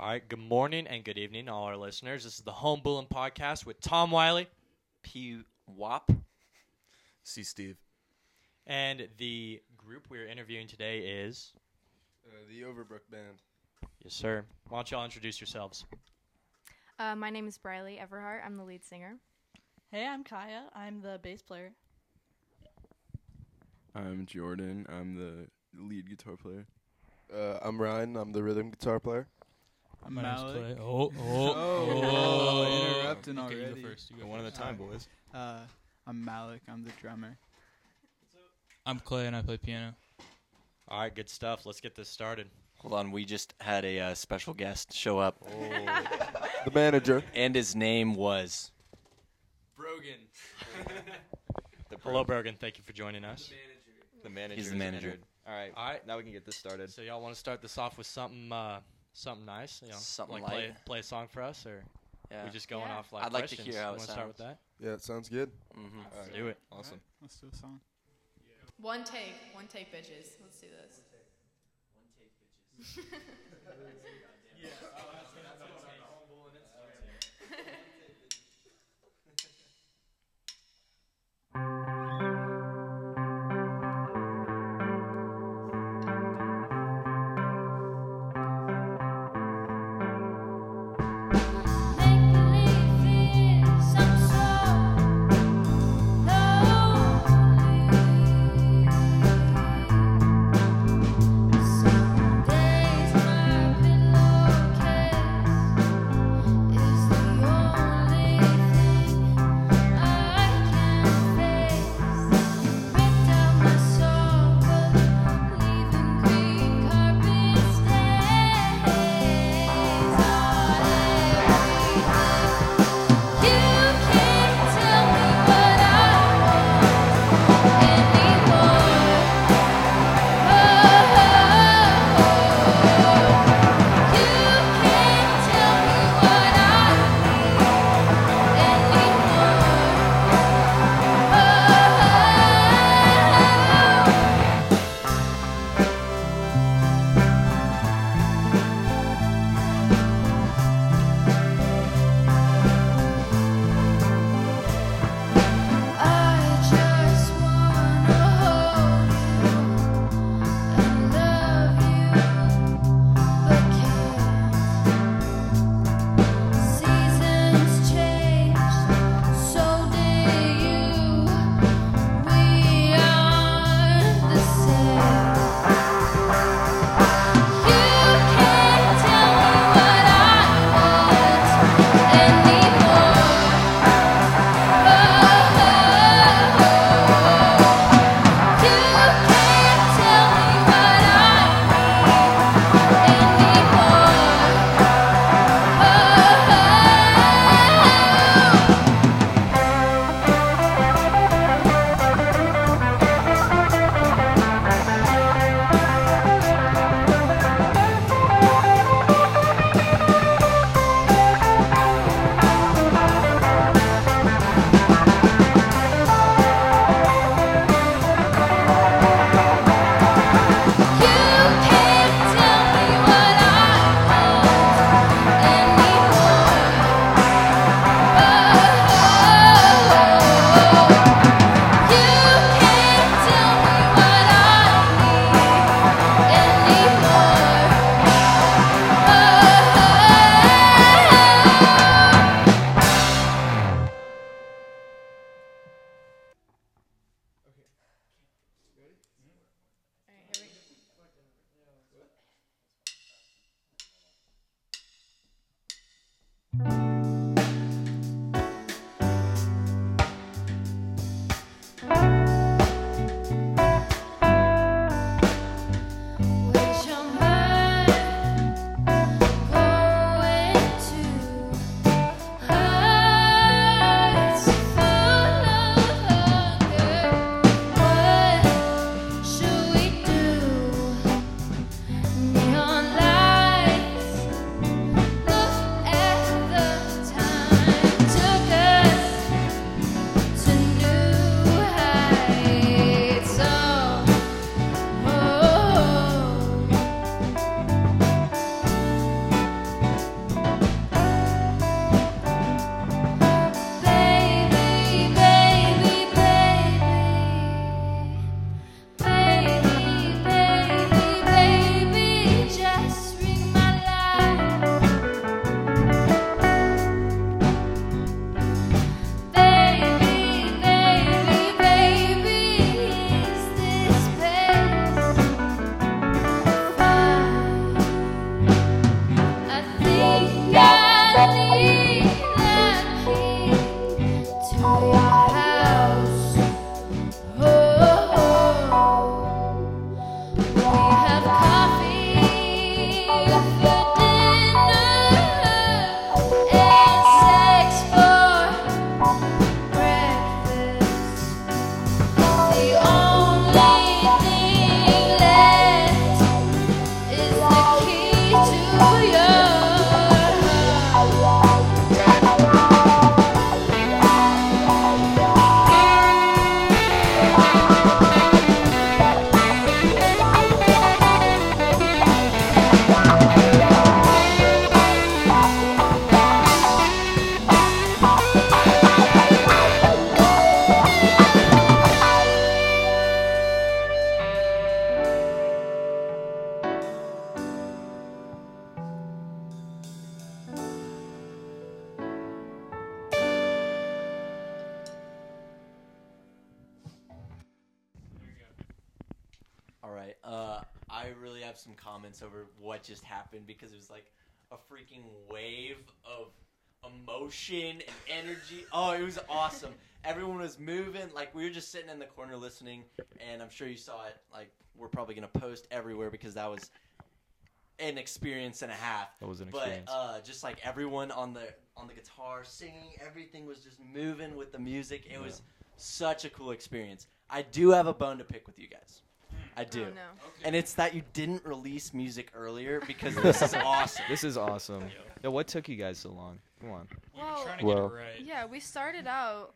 All right, good morning and good evening, all our listeners. This is the Home Bullen Podcast with Tom Wiley P. Wop. See Steve. and the group we're interviewing today is. Uh, the Overbrook Band. Yes, sir. Why don't y'all introduce yourselves? Uh, my name is Briley Everhart. I'm the lead singer. Hey, I'm Kaya. I'm the bass player. I'm Jordan. I'm the lead guitar player. Uh, I'm Ryan. I'm the rhythm guitar player. I'm My name's Malik. Clay. Oh, oh, Oh, interrupting Okay, you already. go first. You go One at a first. time, boys. Uh, I'm Malik. I'm the drummer. I'm Clay and I play piano. All right, good stuff. Let's get this started. Hold on, we just had a uh, special guest show up, The manager. and his name was. Brogan. Hello, Brogan. Thank you for joining us. The manager. He's the is manager. entered. All right. All right. Now we can get this started. So y'all want to start this off with something, uh, something nice? You know, Something like play, light. play a song for us, or Yeah. we just going Yeah. off like I'd like to hear how it wanna start with sounds. that? Yeah, it sounds good. hmm Let's do it. Awesome. Let's do a song. One take. One take, bitches. Let's do this. Some days was awesome. Everyone was moving. Like we were just sitting in the corner listening, and I'm sure you saw it. Like we're probably gonna post everywhere because that was an experience and a half. That was an But uh, just like everyone on the on the guitar singing, everything was just moving with the music. It was such a cool experience. I do have a bone to pick with you guys. I do. Oh, no. And it's that you didn't release music earlier because this is awesome. This is awesome. Yo, what took you guys so long? Come on. We Well- trying to Well- get it right. Yeah, we started out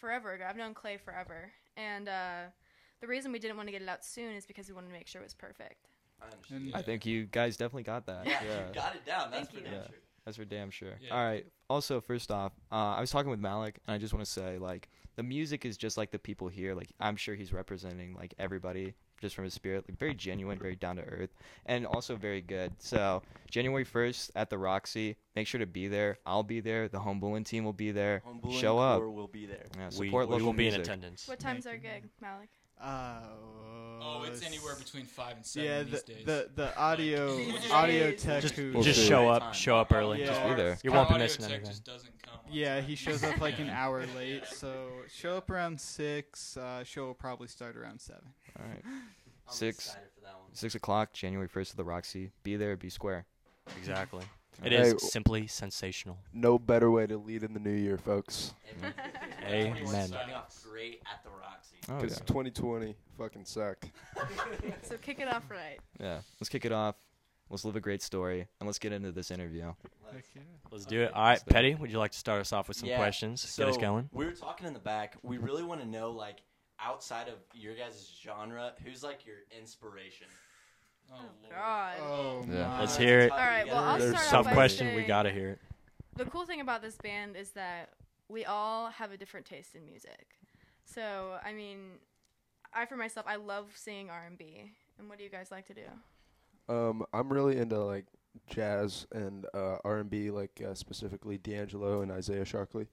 forever ago. I've known Clay forever. And uh, the reason we didn't want to get it out soon is because we wanted to make sure it was perfect. I understand. And I think you guys definitely got that. Yeah, yeah. you got it down. That's Thank for you. damn Yeah. sure. That's for damn sure. Yeah. All right. Also, first off, uh, I was talking with Malik, and I just want to say, like, the music is just like the people here. Like, I'm sure he's representing like everybody just from his spirit. Like, very genuine, very down to earth, and also very good. So, January 1st at the Roxy, make sure to be there. I'll be there. The Home Bullen team will be there. Home Show up. Core will be there. Yeah, we, support we local will be in attendance. What time's our gig, Malik? Uh, Oh, it's anywhere between five and seven Yeah, these the, days. the the audio audio tech Just, who just show up. time. Show up early. Yeah. Just Just be there. You won't be missing tech anything. just doesn't come. Yeah, time. he shows up like an hour late, so show up around six. Uh, show will probably start around seven. All right. I'm Six. for that one. Six o'clock, January 1st at the Roxy. Be there. Be square. Exactly. It Hey, is simply sensational. No better way to lead in the new year, folks. Everyone's Amen. starting off great at the Roxy. Oh, Because yeah. 2020 fucking sucked. So kick it off right. yeah. Let's kick it off. Let's live a great story, and let's get into this interview. Let's- Let's do it. All right, Petty, would you like to start us off with some Yeah, questions? So Get us going. we were talking in the back. We really want to know, like, outside of your guys' genre, who's like your inspiration? Oh, Oh, Lord. God. Oh, Yeah. my. Let's hear it. All right, well, I'll There's start Tough off question. We gotta hear it. the cool thing about this band is that we all have a different taste in music. So, I mean, I for myself, I love singing R&B. And what do you guys like to do? Um, I'm really into like jazz and uh, R&B, like uh, specifically D'Angelo and Isaiah Sharkey.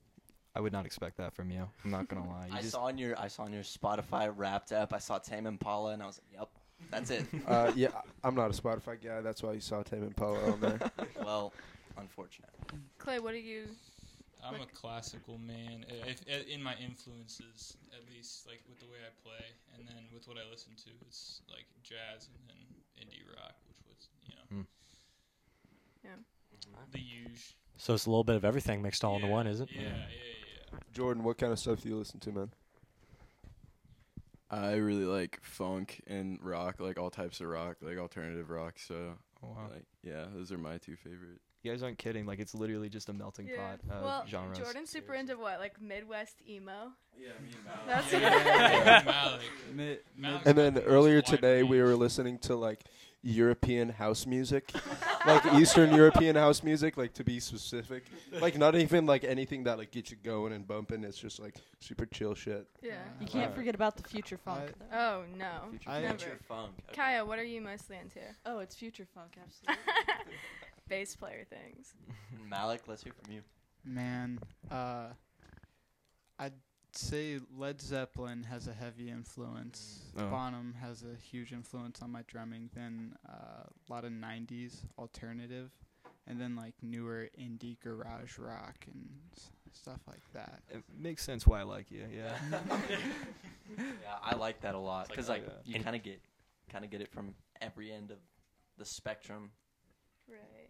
I would not expect that from you. I'm not gonna lie. You I just saw on your I saw on your Spotify wrapped up. I saw Tame Impala, and I was like, "Yep, that's it." Uh, yeah, I'm not a Spotify guy. That's why you saw Tame Impala on there. well, unfortunate. Clay, what do you I'm a classical man. I- If, in my influences, at least, like with the way I play, and then with what I listen to, it's like jazz and then indie rock, which was you know Hmm. the huge. So it's a little bit of everything mixed all into one, isn't it? Yeah, yeah, yeah. Jordan, what kind of stuff do you listen to, man? I really like funk and rock, like all types of rock, like alternative rock. So, Oh, wow. like, yeah, those are my two favorite. You guys aren't kidding. Like it's literally just a melting pot of well, genres. Jordan's super into what, like Midwest emo? Yeah, me and That's Yeah, Malik. Mid, Malik's And then earlier wide today, we were listening to like European house music, like Eastern European house music, like to be specific. Like not even like anything that like gets you going and bumping. It's just like super chill shit. Yeah. You can't Wow. forget about the future funk. I- though. Oh, no. I- Never. Future funk. Okay. Kaya, what are you mostly into? Oh, it's future funk, absolutely. Bass player things. Malik, let's hear from you. Man, uh, I'd say Led Zeppelin has a heavy influence. Oh. Bonham has a huge influence on my drumming. Then uh, a lot of '90s alternative, and then like newer indie garage rock and s- stuff like that. It makes sense why I like you. Yeah. Yeah, I like that a lot It's like, because like, uh, you kind of get kind of get it from every end of the spectrum. Right.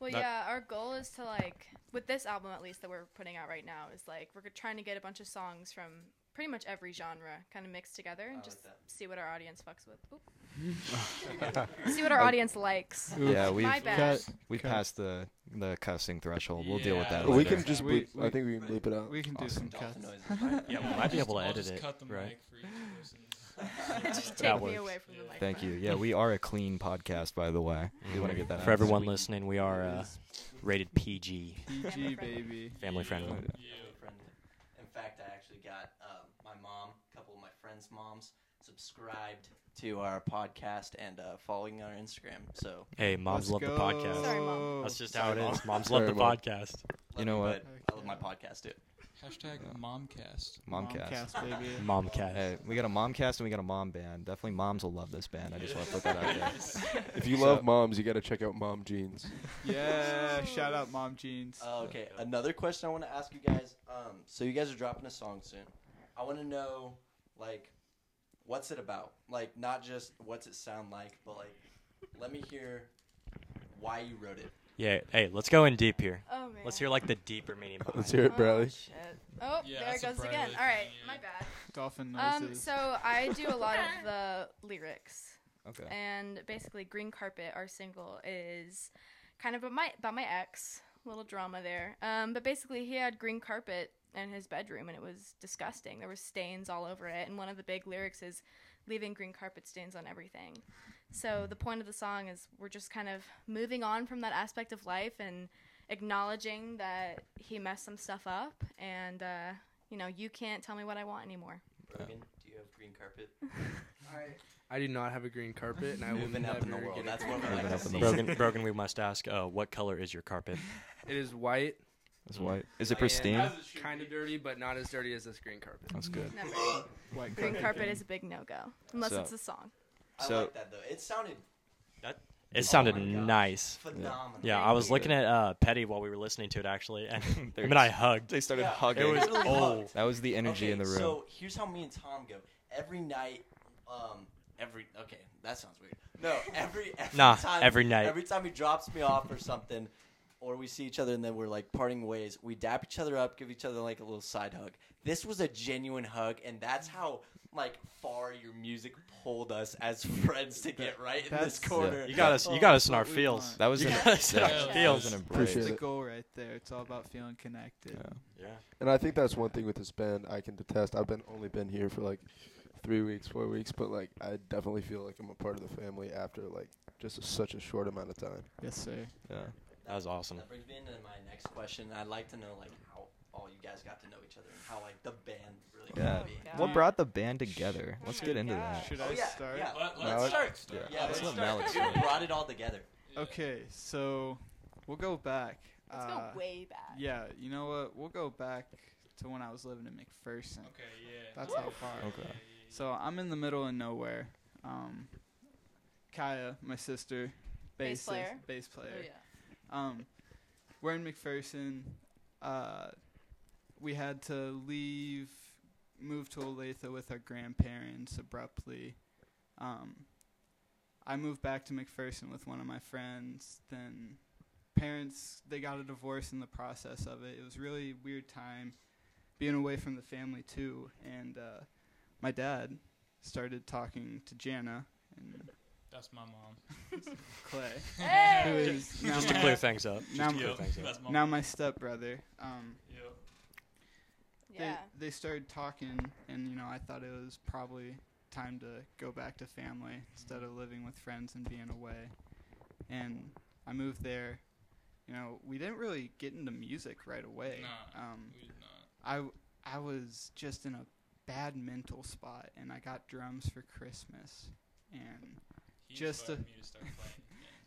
Well, That- yeah, our goal is to like with this album at least that we're putting out right now is like we're trying to get a bunch of songs from pretty much every genre kind of mixed together and I just that. see what our audience fucks with. See what our audience likes. yeah. We've Cut. we've Cut. passed the the cussing threshold. We'll deal with Yeah. that. we can just We- bleep. I think we can bleep it out. We can do some Dolphin cuts. noises. right? Yeah, we might be able to I'll edit just it. cut the right? Mic for just That take me works. away from the Yeah. mic. Thank you. Yeah, we are a clean podcast, by the way. We want to get that For out. everyone listening, we are uh, rated PG, PG baby. family friendly. Yeah. In fact, I actually got um, my mom, a couple of my friends' moms, subscribed to our podcast and uh, following our Instagram. So Hey, moms Let's love the go. podcast. Sorry, Mom. That's just Sorry, how it Mom. is. Moms Sorry, love the Mom. podcast. You know love what? but I love my podcast too. Hashtag momcast. Momcast. Momcast, baby. Momcat. Hey, we got a momcast and we got a mom band. Definitely moms will love this band. I just want to put that out there. If you So- love moms, you got to check out Mom Jeans. Yeah, shout out Mom Jeans. Uh, okay, another question I want to ask you guys. Um, so you guys are dropping a song soon. I want to know, like, what's it about? Like, not just what's it sound like, but like, let me hear why you wrote it. Yeah. Hey, let's go in deep here. Oh man. Let's hear like the deeper meaning behind Let's hear it, Oh, Bradley. shit. Oh, Yeah, there it that's a goes Bradley again. All right, thing, my bad. Dolphin Um, noises. so I do a lot of the lyrics, Okay. and basically, "Green Carpet," our single, is kind of about my about my ex. Little drama there. Um, but basically, he had green carpet in his bedroom, and it was disgusting. There was stains all over it, and one of the big lyrics is leaving green carpet stains on everything. So the point of the song is we're just kind of moving on from that aspect of life and acknowledging that he messed some stuff up, and uh, you know, you can't tell me what I want anymore. Brogan, do you have green carpet? I I do not have a green carpet, and I will Moving never up in the world. get That's green what we carpet. like to see. Brogan, Brogan, we must ask, uh, what color is your carpet? It is white. It's white. Is it and pristine? Kind of dirty, but not as dirty as this green carpet. That's good. Never. White Green carpet carpet is a big no go unless So- it's a song. I So- like that though. It sounded It sounded Oh nice. phenomenal. Yeah, I was looking at uh, Petty while we were listening to it actually, and him They're- and I hugged. They started Yeah, hugging. It was Literally oh, hugged. that was the energy okay, in the room. So here's how me and Tom go. Every night, um, every okay, that sounds weird. No, every every Nah, time, every night. every time he drops me off or something, or we see each other and then we're like parting ways, we dap each other up, give each other like a little side hug. This was a genuine hug, and that's how like far your music pulled us as friends to get right in this That's- corner. you got us. You Oh, got us in our oh, we feels. want. that was You an, got us in yeah, our Yeah. that feels. was an embrace. Appreciate That's the it. goal right there. It's all about feeling connected. Yeah. Yeah. And I think that's one thing with this band I can detest. I've been only been here for like three weeks, four weeks, but like I definitely feel like I'm a part of the family after like just a, such a short amount of time. Yes, sir. Yeah. That was awesome. That brings me into my next question. I'd like to know like how all you guys got to know each other and how like the band really Yeah. came to be. What brought the band together? Let's Should- get into yeah. that. Should Oh, I yeah, start? yeah. Let, Malik? let's start. Yeah, let's let's let start. Malik Who brought it all together? Okay, so we'll go back. Let's uh, go way back. Yeah, you know what? We'll go back to when I was living in McPherson. Okay, yeah. That's how far. Okay. So I'm in the middle of nowhere. Um, Kaya, my sister, Bass bassist- player. bass player. Oh, yeah. Um, we're in McPherson. Uh, we had to leave, move to Olathe with our grandparents abruptly. Um, I moved back to McPherson with one of my friends. Then parents they got a divorce in the process of it. It was really weird time, being away from the family too. And uh, my dad started talking to Jana and That's my mom. Clay, who Hey! is now Just to clear things up. Now to clear things up. my now my stepbrother. Um, Yep. Yeah. they they started talking, and you know I thought it was probably time to go back to family instead of living with friends and being away. And I moved there. You know, we didn't really get into music right away. Nah. Um, We did not. I w- I was just in a bad mental spot, and I got drums for Christmas, and He Just inspired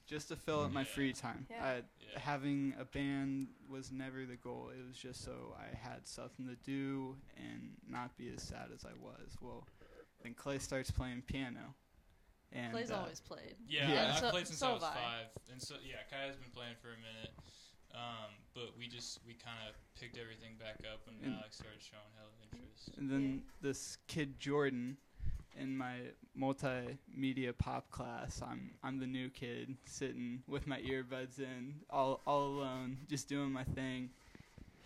just to fill up my Yeah. free time. Yeah. I, Yeah. having a band was never the goal. It was just so I had something to do and not be as sad as I was. Well, then Clay starts playing piano, and Clay's uh, always played. Yeah, Yeah. I, I've So- played since so I have was I. five, and so yeah, Kaya's been playing for a minute. Um, but we just we kind of picked everything back up when And- Alex started showing hella interest. and then this kid Jordan in my multimedia pop class. I'm I'm the new kid sitting with my earbuds in, all all alone, just doing my thing.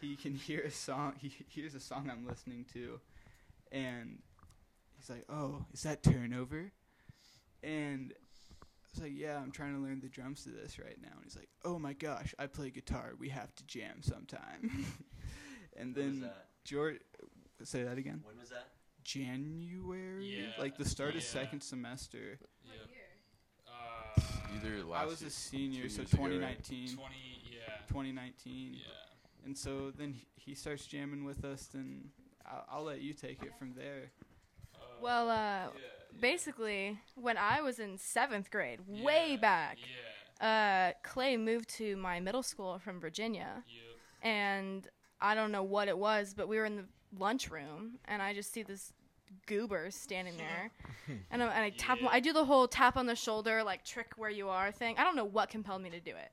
He can hear a song. He hears a song I'm listening to, and he's like, "Oh, is that turnover?" And I was like, "Yeah, I'm trying to learn the drums to this right now." And he's like, "Oh my gosh, I play guitar. We have to jam sometime." and then? George, say that again. When was that? January, Yeah, like the start of second semester. Yep. Uh, Either last I was year- a senior, so years ago, right? 2019. 20, yeah, 2019. yeah. And so then he, he starts jamming with us. Then I'll, I'll let you take it from there. Uh, Well, uh, yeah, basically, when I was in seventh grade, way back, Yeah. uh, Clay moved to my middle school from Virginia, Yep. and I don't know what it was, but we were in the lunchroom, and I just see this goober standing there, and, I, and I tap. him I do the whole tap on the shoulder, like trick where you are thing. I don't know what compelled me to do it.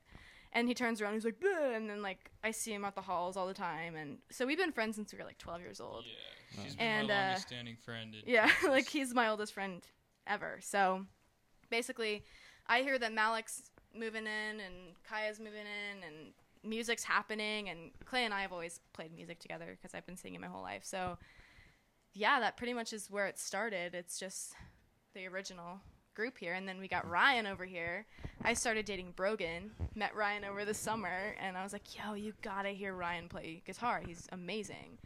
And he turns around, he's like, "Bleh," and then like I see him at the halls all the time, and so we've been friends since we were like 12 years old. Yeah, she's been And, my uh, longest standing friend. Yeah, like he's my oldest friend ever. So basically, I hear that Malik's moving in and Kaya's moving in and music's happening. And Clay and I have always played music together because I've been singing my whole life. So yeah, that pretty much is where it started. It's just the original group here. And then we got Ryan over here. I started dating Brogan, met Ryan over the summer, and I was like, yo, you gotta hear Ryan play guitar. He's amazing.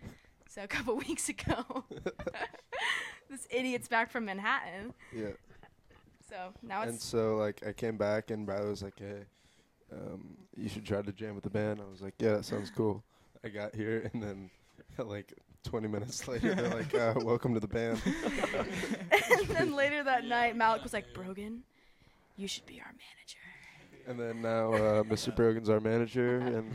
So a couple weeks ago, this idiot's back from Manhattan. Yeah. So now it's and so like I came back and Bradley was like, "Hey, um, you should try to jam with the band." I was like, "Yeah, that sounds cool." I got here and then like 20 minutes later, they're like, uh, "Welcome to the band." and then later that night, Malik was like, Brogan, you should be our manager. and then now uh, Mr. Brogan's our manager, and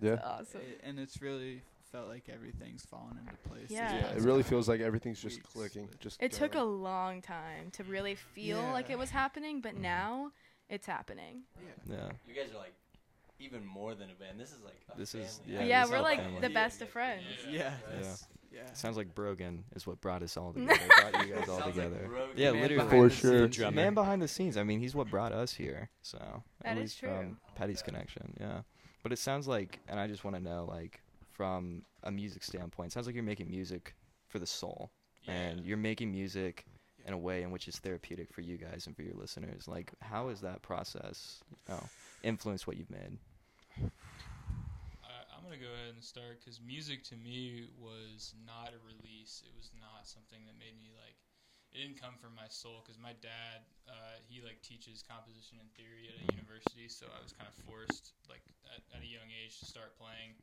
yeah, Awesome. It- and it's really felt like everything's fallen into place. Yeah. yeah, it really feels like everything's just clicking. Just It took a long time to really feel like it was happening, but now it's happening. Yeah. You guys are like even more than a band. This is like a This is- yeah, Yeah, this we're a like family. the best of friends. Yeah. Yeah. that's- yeah. Sounds like Brogan is what brought us all together. brought you guys all Sounds together. Brogan. yeah, literally. For sure. The man behind the scenes. I mean, he's what brought us here. So That at is least true. from Patty's connection. Yeah. But it sounds like, and I just want to know, like, from a music standpoint, it sounds like you're making music for the soul, and you're making music in a way in which is therapeutic for you guys and for your listeners. Like, how has that process you know, influenced what you've made? I, I'm gonna go ahead and start because music to me was not a release. It was not something that made me like. It didn't come from my soul because my dad, uh, he like teaches composition and theory at a university, so I was kind of forced like at, at a young age to start playing.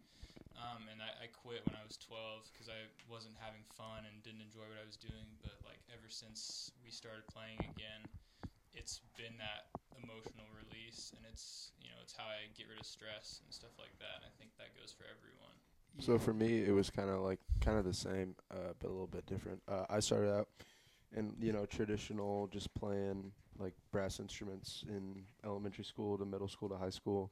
Um, and I, I quit when I was 12 because I wasn't having fun and didn't enjoy what I was doing. But like ever since we started playing again, it's been that emotional release, and it's you know it's how I get rid of stress and stuff like that. And I think that goes for everyone. So for me, it was kind of like kind of the same, uh, but a little bit different. Uh, I started out in you know traditional, just playing like brass instruments in elementary school to middle school to high school,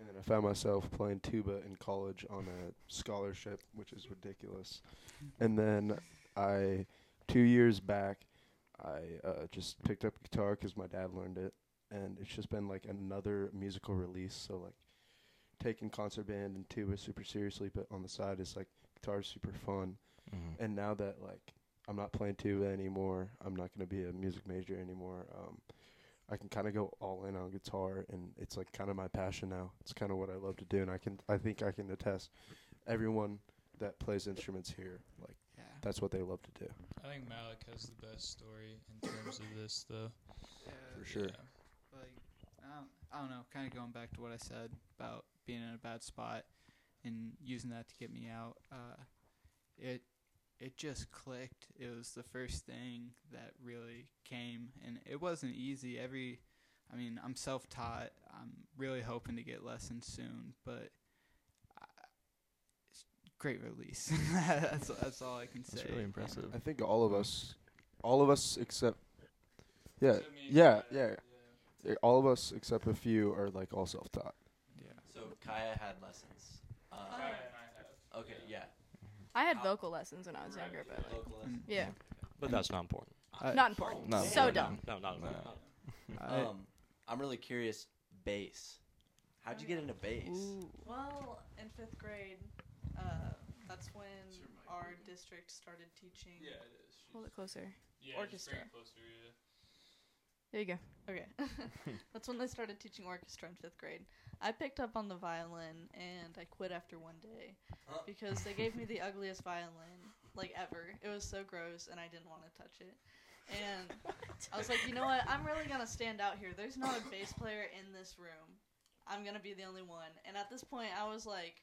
and then I found myself playing tuba in college on a scholarship, which is ridiculous. And then I, two years back, I uh, just picked up guitar because my dad learned it, and it's just been like another musical release. So like taking concert band and tuba super seriously, but on the side it's like guitar's super fun. Mhm. And now that like I'm not playing tuba anymore, I'm not gonna be a music major anymore. Um, I can kind of go all in on guitar, and it's like kind of my passion now. It's kind of what I love to do, and I can I think I can attest everyone that plays instruments here like Yeah. that's what they love to do. I think Malik has the best story in terms of this, though. For sure. Yeah. like I don't, I don't know, kind of going back to what I said about being in a bad spot and using that to get me out. Uh, it it just clicked. It was the first thing that really came, and it wasn't easy. Every, I mean, I'm self-taught. I'm really hoping to get lessons soon, but. I, it's Great release. that's that's all I can say. That's really impressive. I think all of us, all of us except yeah Except me, yeah yeah, yeah, Yeah, all of us except a few are like all self taught. Yeah. So Kaya had lessons. Uh, Kaya and I have. okay, yeah. I had vocal lessons when I was younger, but like, Local yeah, But that's not important. I- not important. No, so no, dumb. No, not No. important. I- Um, I'm really curious. Bass. How'd you get into bass? Well, in fifth grade, uh, that's when our district started teaching. Yeah, it is. Hold it closer. Yeah, just bring Orchestra. it closer. Yeah. There you go. Okay. That's when they started teaching orchestra in fifth grade. I picked up on the violin and I quit after one day Huh? because they gave me the ugliest violin like ever. It was so gross and I didn't want to touch it. And I was like, you know what? I'm really gonna stand out here. There's not a bass player in this room. I'm gonna be the only one. And at this point, I was like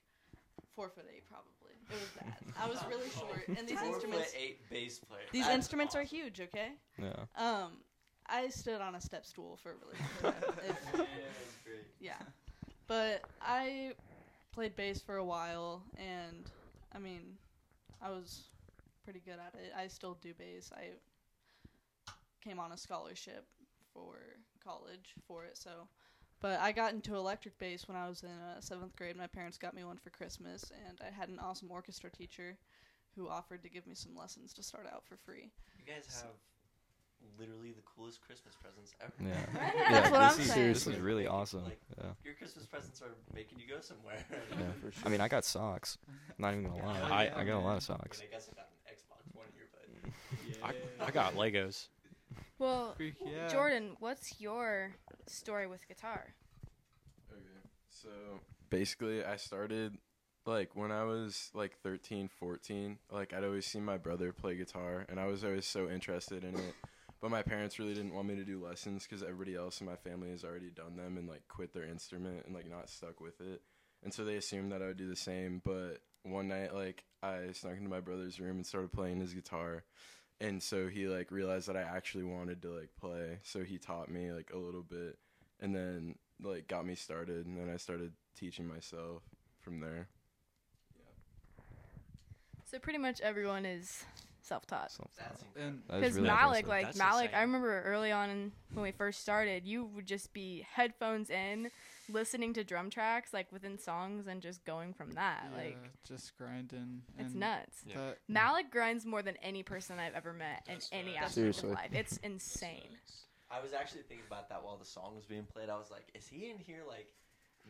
four foot eight, probably. It was bad. I was really short, and these Four instruments. foot eight bass player. These That's instruments are huge. Okay. Yeah. Um, I stood on a step stool for a really long time. If- Yeah, yeah. But I played bass for a while, and I mean, I was pretty good at it. I still do bass. I came on a scholarship for college for it, so. But I got into electric bass when I was in uh, seventh grade. My parents got me one for Christmas, and I had an awesome orchestra teacher who offered to give me some lessons to start out for free. You guys have literally the coolest Christmas presents ever. Yeah. Yeah, That's what this I'm is, saying. This is really awesome. Like, yeah. Your Christmas presents are making you go somewhere. Yeah. for sure. I mean, I got socks. Not even gonna lie. Oh, I, yeah, I got a lot of I, socks. mean, I guess I got an Xbox One here, but I, I got Legos. Well, yeah. Jordan, what's your story with guitar? Okay. So basically, I started like when I was like 13, 14. Like I'd always seen my brother play guitar, and I was always so interested in it. But my parents really didn't want me to do lessons because everybody else in my family has already done them and like quit their instrument and like not stuck with it. And so they assumed that I would do the same. But one night, like I snuck into my brother's room and started playing his guitar. And so he like realized that I actually wanted to like play. So he taught me like a little bit and then like got me started and then I started teaching myself from there. So pretty much everyone is self-taught. So, that's And Because really Malik, impressive. like That's Malik, insane. I remember early on in, when we first started, you would just be headphones in, listening to drum tracks like within songs, and just going from that. yeah, Like just grinding. it's and nuts. Yeah. that- Malik grinds more than any person I've ever met That's in any aspect Seriously. of life. It's insane. I was actually thinking about that while the song was being played. I was like, is he in here like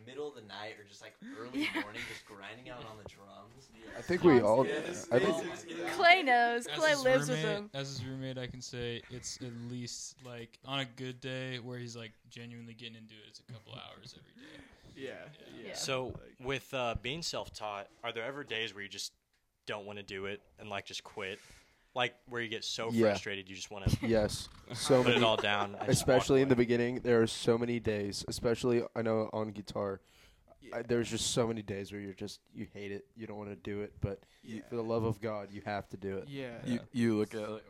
middle of the night or just like early Yeah. morning, just grinding out on the drums? I think we all. Yeah, his I think. Clay knows. Clay his lives with roommate- him. As his roommate, I can say it's at least like on a good day where he's like genuinely getting into it. It's a couple hours every day. yeah, Yeah. So with uh, being self-taught, are there ever days where you just don't want to do it and like just quit? Like where you get so Yeah. frustrated you just want to yes, so put it all down. and just walk Especially in the away? beginning, there are so many days. Especially I know on guitar, I, there's just so many days where you're just you hate it, you don't want to do it, but you, for the love of God, you have to do it. yeah. You you look at like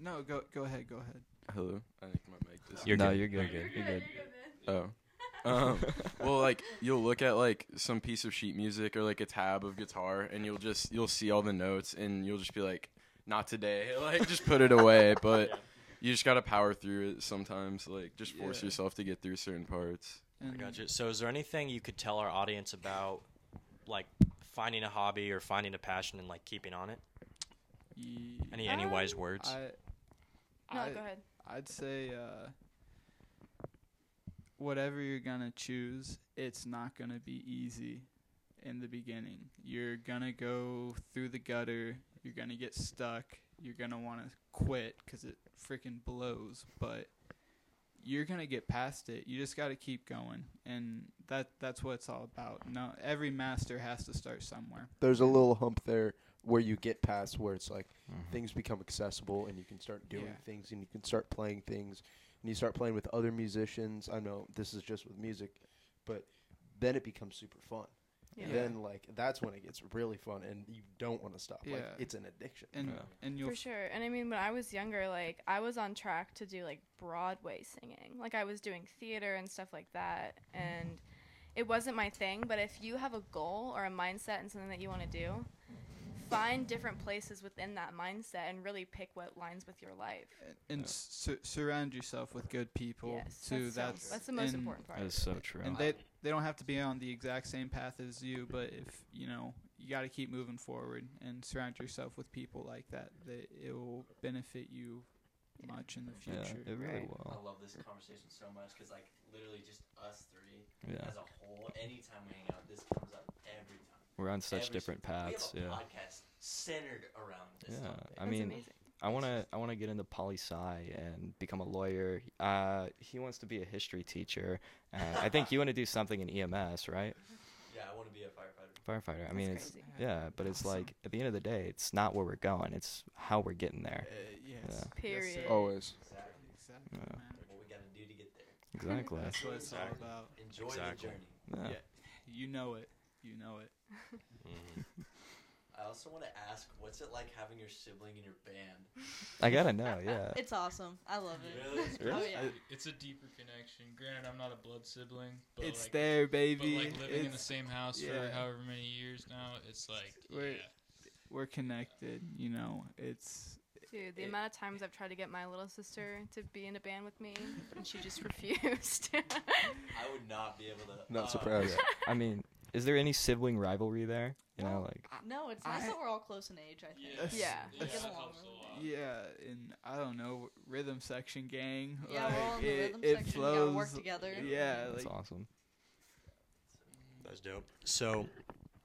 No, go go ahead, go ahead. hello. I think my mic is You're no, you're good. You're good. Oh. Um, well, like you'll look at like some piece of sheet music or like a tab of guitar, and you'll just you'll see all the notes, and you'll just be like, "Not today!" Like just put it away. But you just gotta power through it sometimes. Like just force Yeah. yourself to get through certain parts. I got you. So is there anything you could tell our audience about like finding a hobby or finding a passion and like keeping on it? ye- Any any wise words? I, No, I, go ahead. I'd say uh, whatever you're gonna choose, it's not gonna be easy in the beginning. You're gonna go through the gutter. You're gonna get stuck. You're gonna want to quit because it freaking blows. But you're gonna get past it. You just got to keep going, and that that's what it's all about. No, every master has to start somewhere. There's a little hump there where you get past where it's like Mhm. things become accessible and you can start doing Yeah. things and you can start playing things and you start playing with other musicians. I know this is just with music, but then it becomes super fun. Yeah. Then like that's when it gets really fun and you don't want to stop. Like Yeah. it's an addiction. And Yeah. and you'll For sure. And I mean, when I was younger, like, I was on track to do, like, Broadway singing. Like, I was doing theater and stuff like that. And it wasn't my thing. But if you have a goal or a mindset and something that you want to do, find different places within that mindset and really pick what lines with your life. and Yeah. su- surround yourself with good people Yes. too. that's, so- That's that's the most and- important part. That is so true. And they they don't have to be on the exact same path as you, but if you know, you got to keep moving forward and surround yourself with people like that. That it will benefit you much in the future. yeah, it really Right. I love this conversation so much because like literally just us three Yeah, as a whole. Anytime we hang out, this comes up every time. We're on such different paths. We have a Yeah, podcast centered around this. yeah. topic. I That's mean, amazing. I want to I want to get into poli sci and become a lawyer. Uh, he wants to be a history teacher. Uh, I think you want to do something in EMS, right? yeah, I want to be a firefighter. Firefighter. I mean, That's it's yeah, but it's like at the end of the day, it's not where we're going. It's how we're getting there. Uh, yes. Yeah. Yes, Period. sir. Always. Exactly. Exactly, Yeah. man. What we got to do to get there. Exactly. That's what it's all Exactly. about. Enjoy Exactly. the journey. Yeah. Yeah. You know it. You know it. I also want to ask, what's it like having your sibling in your band? I gotta know, yeah. It's awesome. I love it. Really? Oh yeah. It's a deeper connection. Granted, I'm not a blood sibling, but it's like, there, baby. but baby. like living in the same house yeah. for however many years now, it's like We're- yeah. we're connected. You know, it's Dude, the It- amount of times I've tried to get my little sister to be in a band with me, and she just refused. I would not be able to. Not uh, surprised. I mean, is there any sibling rivalry there? You know, like No, it's nice I- that we're all close in age. I think. Yeah, Yeah. yeah, Get along helps a really lot. yeah, and I don't know, rhythm section gang. Yeah, we're all in like, the it, rhythm it section. We flows. gotta work together. Yeah, that's like awesome. That's dope. So,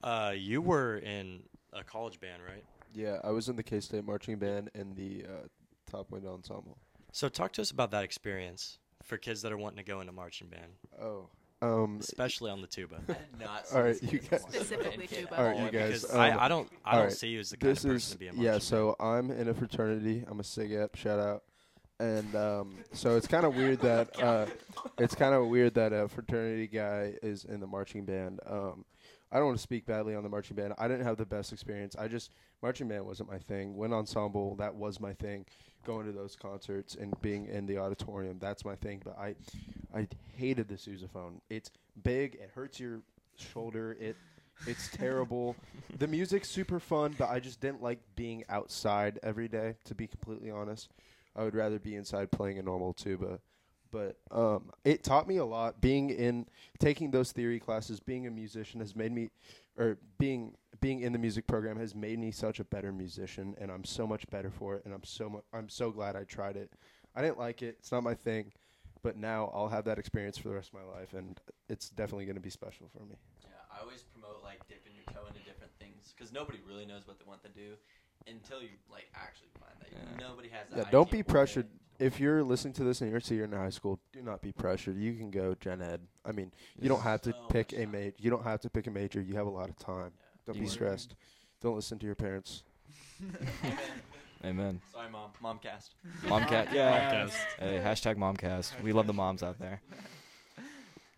uh, you were in a college band, right? Yeah, I was in the K State marching band and the uh, top wind ensemble. So, talk to us about that experience for kids that are wanting to go into marching band, Oh, um, especially on the tuba. Not. All right, you guys- Specifically tuba. All right, you guys, um, I, I don't, I don't alright, see you as the kind this of person is to be a marching yeah. band. So I'm in a fraternity. I'm a SIGEP. Shout out. And um, so it's kind of weird that uh, it's kind of weird that a fraternity guy is in the marching band. Um, I don't want to speak badly on the marching band. I didn't have the best experience. I just marching band wasn't my thing. Wind ensemble that was my thing. Going to those concerts and being in the auditorium that's my thing. But I, I hated the sousaphone. It's big. It hurts your shoulder. It, it's terrible. the music's super fun, but I just didn't like being outside every day. To be completely honest, I would rather be inside playing a normal tuba. But um, it taught me a lot. Being in taking those theory classes, being a musician has made me, or being being in the music program has made me such a better musician, and I'm so much better for it. And I'm so mu- I'm so glad I tried it. I didn't like it. It's not my thing, but now I'll have that experience for the rest of my life, and it's definitely going to be special for me. Yeah, I always promote like dipping your toe into different things because nobody really knows what they want to do until you like actually find that. Yeah. Nobody has. Yeah, don't idea be what they- pressured. If you're listening to this and you're a senior in high school, do not be pressured. You can go gen ed. I mean, you don't have to So pick a major. You don't have to pick a major. You have a lot of time. Yeah. Don't You be can- stressed. Don't listen to your parents. Amen. Amen. Sorry, mom. Momcast. Momcat, yeah. Momcast. Hey, hashtag momcast. We love the moms out there.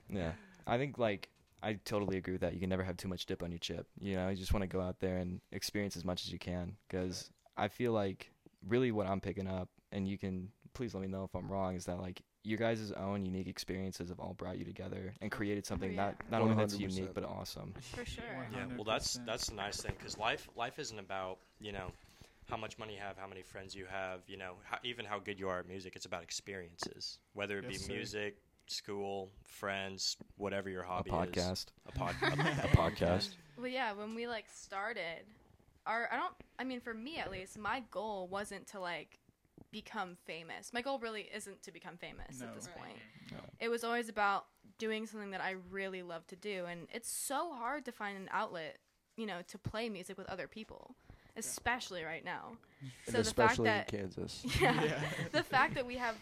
Yeah, I think like I totally agree with that. You can never have too much dip on your chip. You know, you just want to go out there and experience as much as you can. Because I feel like really what I'm picking up, and you can please let me know if I'm wrong, is that like your guys' own unique experiences have all brought you together and oh, created something yeah. not not only that's unique but awesome. For sure. Yeah, well, that's that's the nice thing because life life isn't about you know how much money you have, how many friends you have, you know, how, even how good you are at music. It's about experiences, whether it Yes, be sir. music, school, friends, whatever your A hobby is. podcast. A pod, a, A podcast. Well, yeah, when we like started, our I don't. I mean, for me at least, my goal wasn't to like become famous. My goal really isn't to become famous No. at this Right. point. No. It was always about doing something that I really love to do, and it's so hard to find an outlet, you know, to play music with other people, especially right now. And So the fact especially that in Kansas. yeah, the fact that we have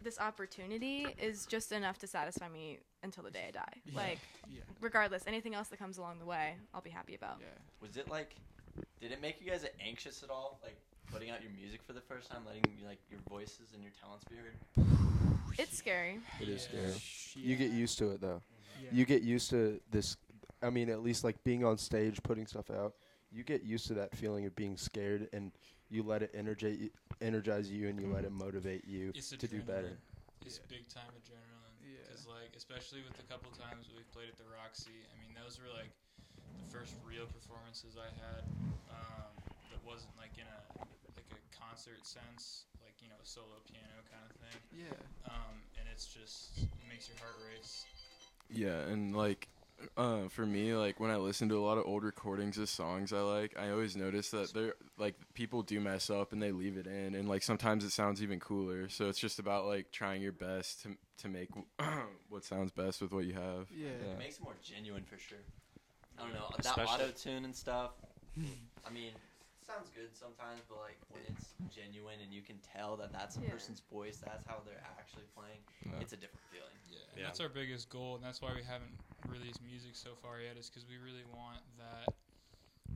this opportunity is just enough to satisfy me until the day I die. Yeah. Like, Yeah. regardless, anything else that comes along the way, I'll be happy about. Yeah. Was it like? Did it make you guys anxious at all? Like putting out your music for the first time, letting like your voices and your talents be heard. It's scary. It is Yeah. scary. You get used to it though. Yeah. You get used to this. I mean, at least like being on stage, putting stuff out. You get used to that feeling of being scared, and you let it energize you, energize you, and you let it motivate you It's to do better. It's Yeah. big time adrenaline. Yeah. Because like, especially with the couple times we've played at the Roxy, I mean, those were like the first real performances I had um, that wasn't like in a concert sense, like you know, a solo piano kind of thing. Yeah. Um, and it's just it makes your heart race. Yeah, and like uh, for me, like when I listen to a lot of old recordings of songs I like, I always notice that they're like people do mess up and they leave it in, and like sometimes it sounds even cooler. So it's just about like trying your best to to make what sounds best with what you have. Yeah. yeah. It makes it more genuine for sure. I don't know that auto tune and stuff. I mean, it sounds good sometimes, but like when it's genuine and you can tell that that's a Yeah. person's voice, that's how they're actually playing. Yeah. It's a different feeling. Yeah, Yeah. that's our biggest goal, and that's why we haven't released music so far yet. Is because we really want that.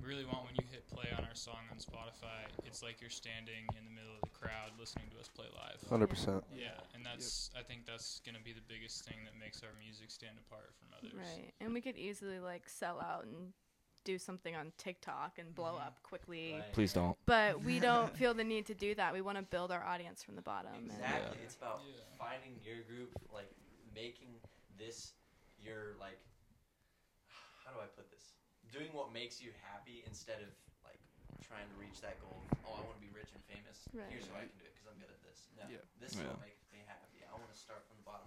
We really want when you hit play on our song on Spotify, it's like you're standing in the middle of the crowd listening to us play live. Hundred percent. Yeah, and that's I think that's gonna be the biggest thing that makes our music stand apart from others. Right. And we could easily like sell out and do something on TikTok and blow Mhm. up quickly. Right. Please don't. But we don't feel the need to do that. We want to build our audience from the bottom. and- Exactly. It's about Yeah. finding your group, like making this your like. How do I put this? Doing what makes you happy instead of like trying to reach that goal. of, Oh, I want to be rich and famous. Right. Here's how I can do it because I'm good at this. No, Yeah. this is Yeah. what makes me happy. I want to start from the bottom.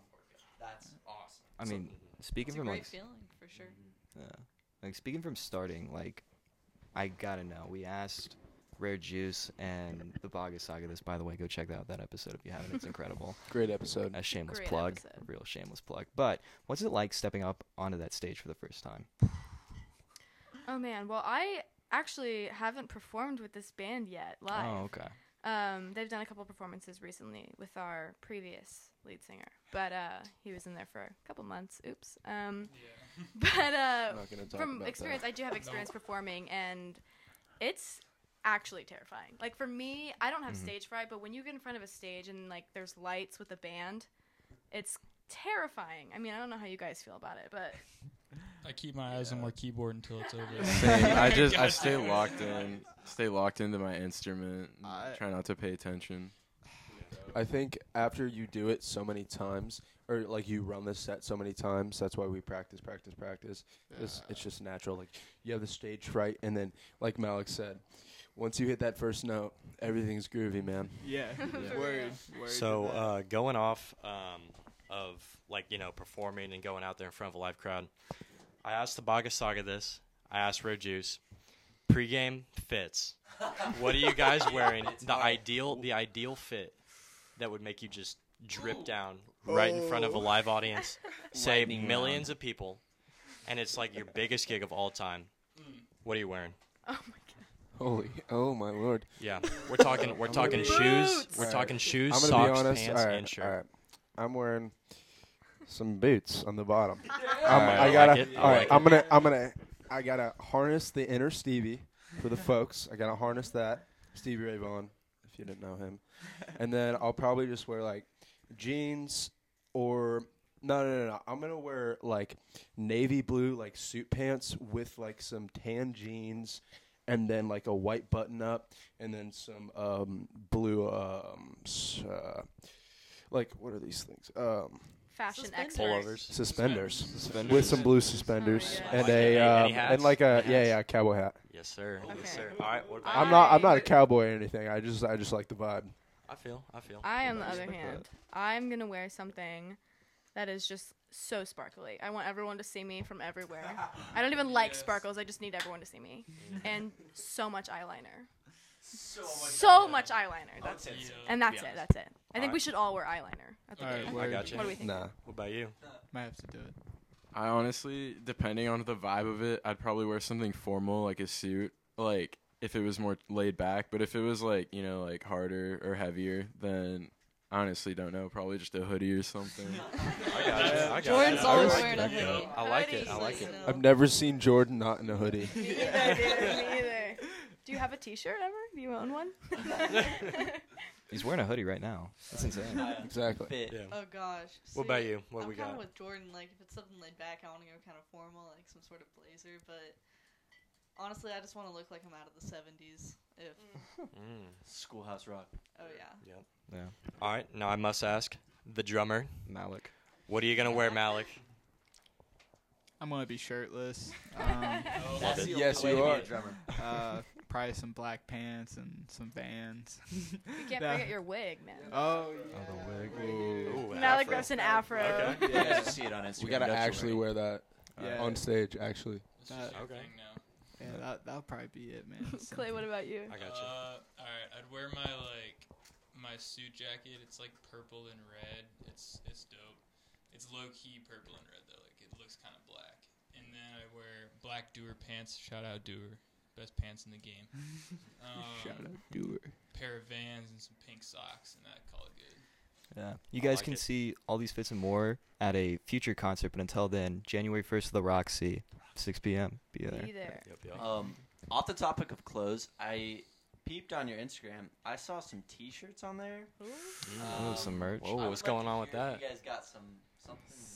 That's awesome. I mean, speaking It's a from great like feeling for sure. Yeah. Like speaking from starting, like I gotta know. We asked Rare Juice and the Baga Saga this by the way, go check out that episode if you haven't. It's incredible. Great episode. A shameless Great plug. episode. A real shameless plug. But what's it like stepping up onto that stage for the first time? Oh man, well I actually haven't performed with this band yet live. Oh, okay. Um, they've done a couple performances recently with our previous lead singer, but uh, he was in there for a couple months. Oops. Um, Yeah. but uh, I'm not gonna talk from experience, that. I do have experience performing, and it's actually terrifying. Like for me, I don't have Mhm. stage fright, but when you get in front of a stage and like there's lights with a band, it's terrifying. I mean, I don't know how you guys feel about it, but I keep my eyes on my keyboard until it's over. Same. I just I stay locked in, stay locked into my instrument. I- try not to pay attention. I think after you do it so many times, or like you run this set so many times, that's why we practice, practice, practice. It's, it's just natural. Like you have the stage fright, and then, like Malik said, once you hit that first note, everything's groovy, man. Yeah. For Word. Word. So uh, going off um, of like you know performing and going out there in front of a live crowd, I asked the Baga Saga this. I asked Red Juice. Pre-game fits. What are you guys wearing? The hard. ideal, the ideal fit that would make you just drip down right in front of a oh. live audience, say Lightning millions of people, and it's like your biggest gig of all time. What are you wearing? oh my god. Holy, oh my lord! Yeah, we're talking. We're I'm talking shoes. Boots! We're Alright. talking shoes, I'm gonna socks, be honest. pants, all right, and shirt. all right. I'm wearing some boots on the bottom. All I'm, I I gotta. like it, I all right, like I'm gonna. I'm gonna. I gotta harness the inner Stevie for the folks. I gotta harness that Stevie Ray Vaughan, if you didn't know him, and then I'll probably just wear like jeans or no, no, no, no. I'm gonna wear like navy blue like suit pants with like some tan jeans. And then like a white button up, and then some um, blue, um, s- uh, like what are these things? Um, Fashion Suspenders. expert. Pullovers. suspenders Suspenders. with some blue suspenders yeah. and Like a any- um, any hats? and like a Any yeah hats? yeah cowboy hat. Yes, sir. Okay. Yes, sir. All right. What about I'm not I'm not a cowboy or anything. I just I just like the vibe. I feel. I feel. I, on the other Respect hand, I'm gonna wear something that is just so sparkly. I want everyone to see me from everywhere. I don't even like Yes. sparkles. I just need everyone to see me, and so much eyeliner. So much. So much eyeliner. That's it. Yeah. and that's be it. That's it. I think Alright. we should all wear eyeliner at the Alright, game. I got you. What do we think? Nah. What about you? Might have to do it. I honestly, depending on the vibe of it, I'd probably wear something formal like a suit. Like if it was more laid back, but if it was like you know like harder or heavier, then honestly don't know. Probably just a hoodie or something. I got you. I got Jordan's you. always wearing a that. hoodie. I like it. I like it. I've never seen Jordan not in a hoodie. Me either, dude. Me either. Do you have a T-shirt ever? Do you own one? He's wearing a hoodie right now. That's insane. exactly. Yeah. Oh gosh. What about you? What I'm we got? I'm kind of with Jordan. Like if it's something laid back, I want to go kind of formal, like some sort of blazer. But honestly, I just want to look like I'm out of the '70s. If Mm. Schoolhouse Rock. oh yeah, Yeah. All right. Now I must ask the drummer. Malik. What are you gonna wear, Malik? I'm gonna be shirtless. Um, Oh, Love it. Yes, you are. be a drummer. uh, probably some black pants and some Vans. You can't Nah. forget your wig, man. Oh, the wig. Ooh, Malik afro. reps an afro. Okay. You guys will see it on Instagram. We gotta don't actually worry. wear that Yeah. on stage. Actually, It's just a Okay. now. Yeah, that that'll probably be it, man. Clay, what about you? I got you. Uh, all right, I'd wear my like my suit jacket. It's like purple and red. It's it's dope. It's low key purple and red though. Like it looks kind of black. And then I wear black Doer pants. Shout out Doer, best pants in the game. Um, Shout out Doer. Pair of Vans and some pink socks, and I'd call it good. Yeah. You I guys like can it. see all these fits and more at a future concert, but until then, January 1st at the Roxy, 6 p.m. Be there. Be there. Yep, yep. Um, off the topic of clothes, I peeped on your Instagram. I saw some T-shirts on there. Ooh, some merch. Whoa, what's going to on with that? You guys got some something you're like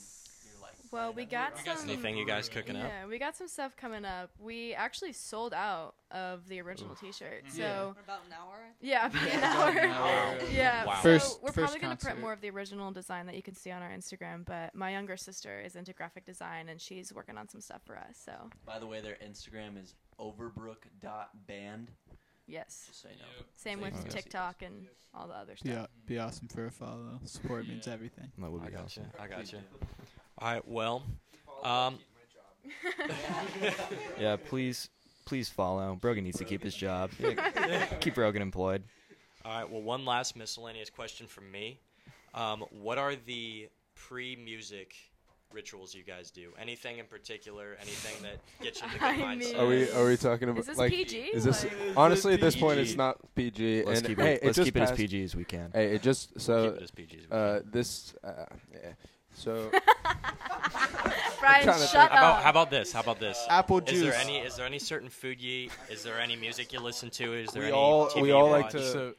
Well, we got We some. Anything you guys cooking up? Yeah, we got some stuff coming up. We actually sold out of the original T-shirt. Mhm. So For about an hour. yeah, about an About hour. an hour. Yeah. Wow. So we're first probably gonna print more of the original design that you can see on our Instagram. But my younger sister is into graphic design and she's working on some stuff for us. So By the way, their Instagram is overbrook.band. yes. Just so you know. Yep. Same with can go see TikTok and all the other stuff. Yeah, be awesome for a follow. Support means everything. That would I be got awesome. you. I got Please you. Do. All right. Well, um, Yeah, please, please follow. Brogan needs to keep his job. Yeah, keep Brogan employed. all right. Well, one last miscellaneous question from me. Um, what are the pre-music rituals you guys do? Anything in particular? Anything that gets you in the good I mindset? Are we are we talking about Is this like PG? is this Like- honestly at this point it's not PG Let's and keep hey it. Let's just keep it as PG as we can. Hey, it just so Keep it as PG as we uh can. this uh, yeah. So Brian, shut think. How about how about this? How about this? Apple juice. Is there any is there any certain food you eat? Is there any music you listen to? Is there we any all TV we you all like watch? to So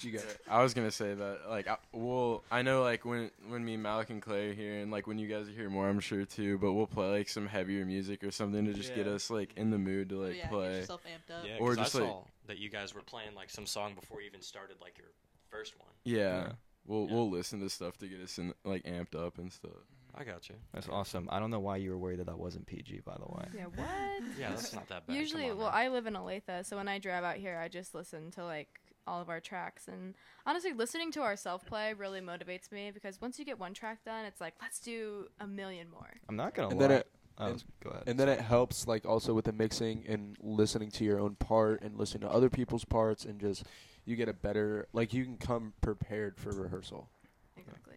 you got I was gonna say that, like, I, well, I know, like, when when me, Malik, and Clay are here, and like when you guys are here more, I'm sure too. But we'll play like some heavier music or something to just get Yeah. us like in the mood to Oh, like yeah, get play. yourself amped up. Yeah, Or 'cause just, I like- saw that you guys were playing like some song before you even started like your first one. Yeah, Yeah. We'll Yeah. we'll listen to stuff to get us in like amped up and stuff. Mm-hmm. I got you. That's awesome. I don't know why you were worried that that wasn't PG, by the way. Yeah, what? Yeah, that's not that bad. Usually, on well, now. I live in Olathe, so when I drive out here, I just listen to like all of our tracks. And honestly, listening to our self play really motivates me because once you get one track done, it's like let's do a million more. I'm not gonna And lie. then it- oh, and- go ahead. and then it helps like also with the mixing and listening to your own part and listening to other people's parts and just you get a better like you can come prepared for rehearsal. Exactly.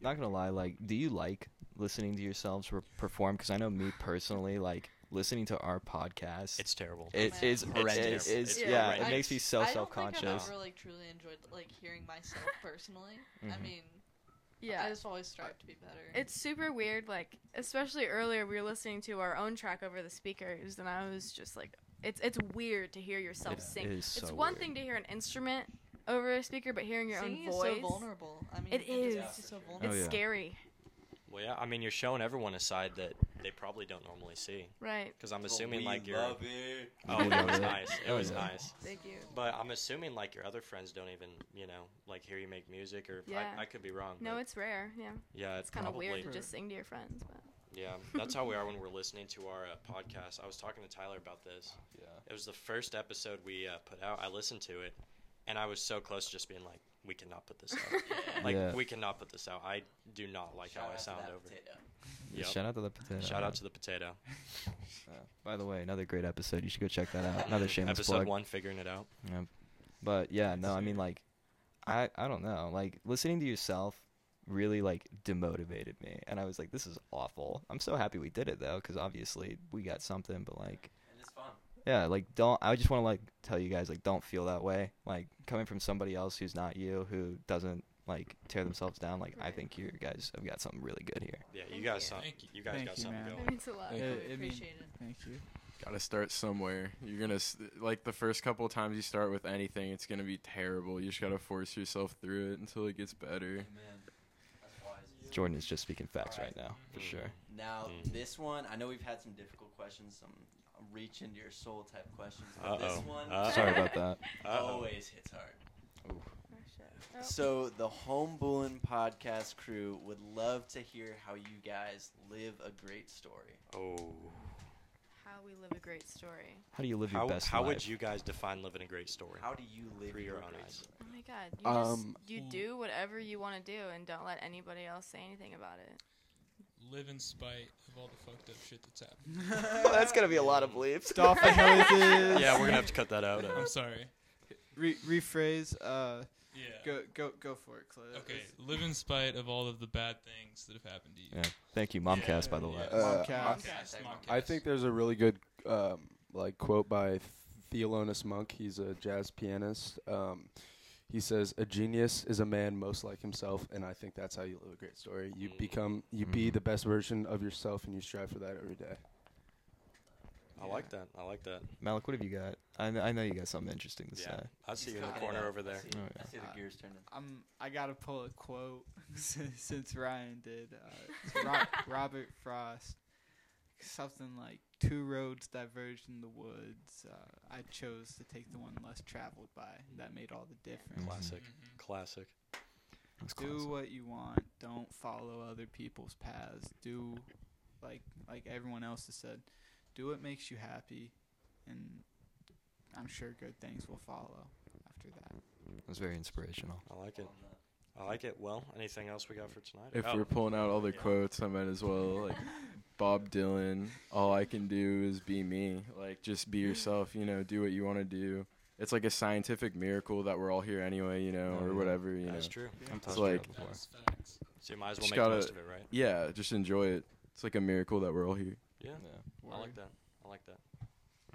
not gonna lie. Like, do you like listening to yourselves re- perform? Because I know me personally, like listening to our podcast. it's terrible. it man. is It's horrendous. terrible. It's, It's yeah, horrendous. it makes me so I self don't think I've conscious. ever like truly enjoyed like hearing myself personally. I Mhm. mean, Yeah. I just always strive to be better. It's super weird, like especially earlier we were listening to our own track over the speakers, and I was just like, it's it's weird to hear yourself It sing. is it's so one weird. thing to hear an instrument over a speaker, but hearing your Singing own is voice, so vulnerable. I mean, It just- is. It's just so Oh, vulnerable. it's yeah. scary, Well, yeah. I mean, you're showing everyone a side that they probably don't normally see. right? Because I'm assuming like your love it. oh, We it was oh, nice. It Oh, was yeah. nice. Thank you. But I'm assuming like your other friends don't even you know like hear you make music or Yeah. I, I could be wrong. No, it's rare. Yeah, yeah, it's kind of weird to just sing to your friends, but Yeah, that's how we are when we're listening to our uh, podcast. I was talking to Tyler about this. Yeah. It was the first episode we uh, put out. I listened to it, and I was so close to just being like, "We cannot put this out. like, Yeah. we cannot put this out. I do not like Shout how I sound over." potato. Yep. Shout out to the potato. Shout out to the potato. Uh, by the way, another great episode. You should go check that out. Another shameless Episode plug. one, figuring it out. Yeah. But yeah, no, I mean like I I don't know. Like listening to yourself really like demotivated me and I was like this is awful. I'm so happy we did it though cuz obviously we got something but like And it's fun. yeah, like don't I just want to like tell you guys like don't feel that way. Like coming from somebody else who's not you who doesn't like tear themselves down like I think you guys have got something really good here. Yeah, you guys, some, Thank you. you guys Thank got you, something man. going. it means a lot. Thank you. I mean, it. Thank you. Gotta start somewhere. You're gonna like the first couple of times you start with anything, it's gonna be terrible. You just gotta force yourself through it until it gets better. Amen. That's wise. Jordan is just speaking facts Alright. right now, for Mhm. sure. Now, Mhm. this one, I know we've had some difficult questions, some reach into your soul type questions, but this Uh-oh. one Uh-oh. Sorry about that. Uh-oh. always hits hard. Oh, shit. Oh. So, the Home Bullin podcast crew would love to hear how you guys live a great story. Oh, How we live a great story. How do you live your how, best how life? would you guys define living a great story? How do you live Through your your own great eyes. Oh my god, you Um, just you do whatever you want to do and don't let anybody else say anything about it. Live in spite of all the fucked up shit that's happened. That's going to be a lot of bleeps. Dolphin noises. yeah, we're gonna have to cut that out. uh, I'm sorry. Re- rephrase. Uh, Yeah. go go go for it, Clay. Okay. Live in spite of all of the bad things that have happened to you. Yeah. Thank you, Momcast, by the way. Yeah. Uh, Momcast. Momcast, Momcast. I think there's a really good um, like quote by Thelonious Monk. He's a jazz pianist. Um, he says, "A genius is a man most like himself," and I think that's how you live a great story. You Mm. become, you be Mhm. the best version of yourself, and you strive for that every day. I like that. I like that. Malik, what have you got? I, kn- I know you got something interesting to Yeah, say. I see you in the corner over there. I see, Oh, I see the gears turning. I'm I gotta pull a quote since, since Ryan did. Uh, it's Ro- Robert Frost. Something like two roads diverged in the woods. Uh, I chose to take the one less traveled by. That made all the difference. Classic. Mhm. Classic. That's Do classic. what you want. Don't follow other people's paths. Do like like everyone else has said. Do what makes you happy, and I'm sure good things will follow after that. That's very inspirational. I like it. I like it. Well, anything else we got for tonight? If Oh, we're pulling out all the Yeah. quotes, I might as well like Bob Dylan. All I can do is be me. Like just be yourself. You know, do what you want to do. It's like a scientific miracle that we're all here anyway. You know, or whatever. You that's know. true. I'm It's touched like- that. That's facts. So you might as well Just make gotta- the most of it, right? Yeah, just enjoy it. It's like a miracle that we're all here. Yeah. Yeah. I like that. I like that.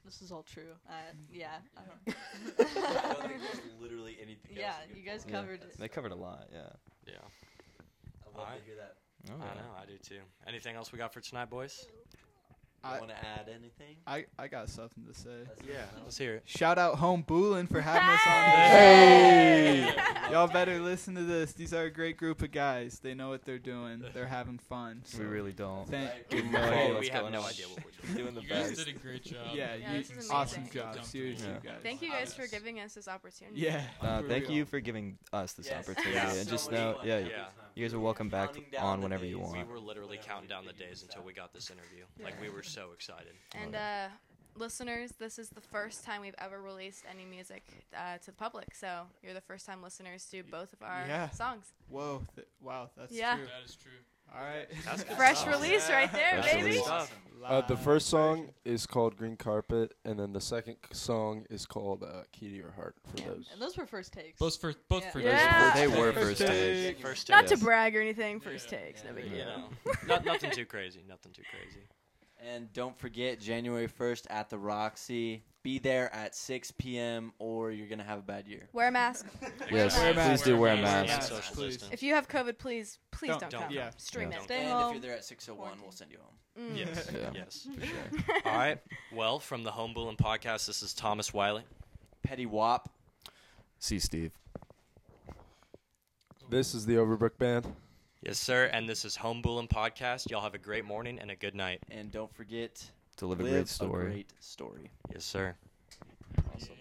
This is all true. Uh, yeah. I don't- I don't think there's literally anything yeah, else you you guys pull. Yeah. covered That's it. They covered a lot. Yeah. Yeah. I love Alright. to hear that. Oh, I know. I do too. Anything else we got for tonight, boys? I- want to add anything? I I got something to say. That's Yeah. Let's hear it. Shout out Home Boolin for having us on Hey! Y'all better listen to this. These are a great group of guys. They know what they're doing. They're having fun. We really don't. thank Right. We have no idea we have no idea what we're We're doing the You guys did a great job. Yeah, Yeah, you, awesome amazing. job. Seriously, Yeah. guys. Thank you guys for giving us this opportunity. Yeah. Uh, thank real. you for giving us this Yes. opportunity, Yeah. and So just much know, fun. yeah, Yeah. You guys are welcome back on the whenever you want. We were literally counting down the days until we got this interview. Like we were so excited. And uh, listeners, this is the first time we've ever released any music uh, to the public. So you're the first time listeners to both of our Yeah. songs. Whoa. Th- wow. That's Yeah. true. That is true. All right. Fresh stuff. release right there, Fresh baby. release. Uh, the first song is called Green Carpet, and then the second song is called uh, Key to Your Heart. For Yeah. those, And those were first takes. Both for both Yeah. for Yeah. They were First first take. takes. First Not take. to brag or anything, first Yeah. takes, no Yeah. big You deal. know, not, nothing too crazy. Nothing too crazy. And don't forget, January 1st at the Roxy. Be there at 6 p.m. or you're going to have a bad year. Wear a mask. Yes, Wear a please mask. do wear a mask. mask. Social please. distance. If you have COVID, please, please Don't- don't, don't come. Yeah. Stream Yeah. it. and Stay if home. you're there at 601, we'll send you home. Mm. Yes. Yeah. Yes. For sure. All right. Well, from the Home Bullin podcast, this is Thomas Wiley. Petty Wop. See, Steve. this is the Overbrook Band. Yes, sir. And this is Home Bullin podcast. Y'all have a great morning and a good night. And don't forget, To live a great story. a great story. Yes, sir. Awesome. Yeah.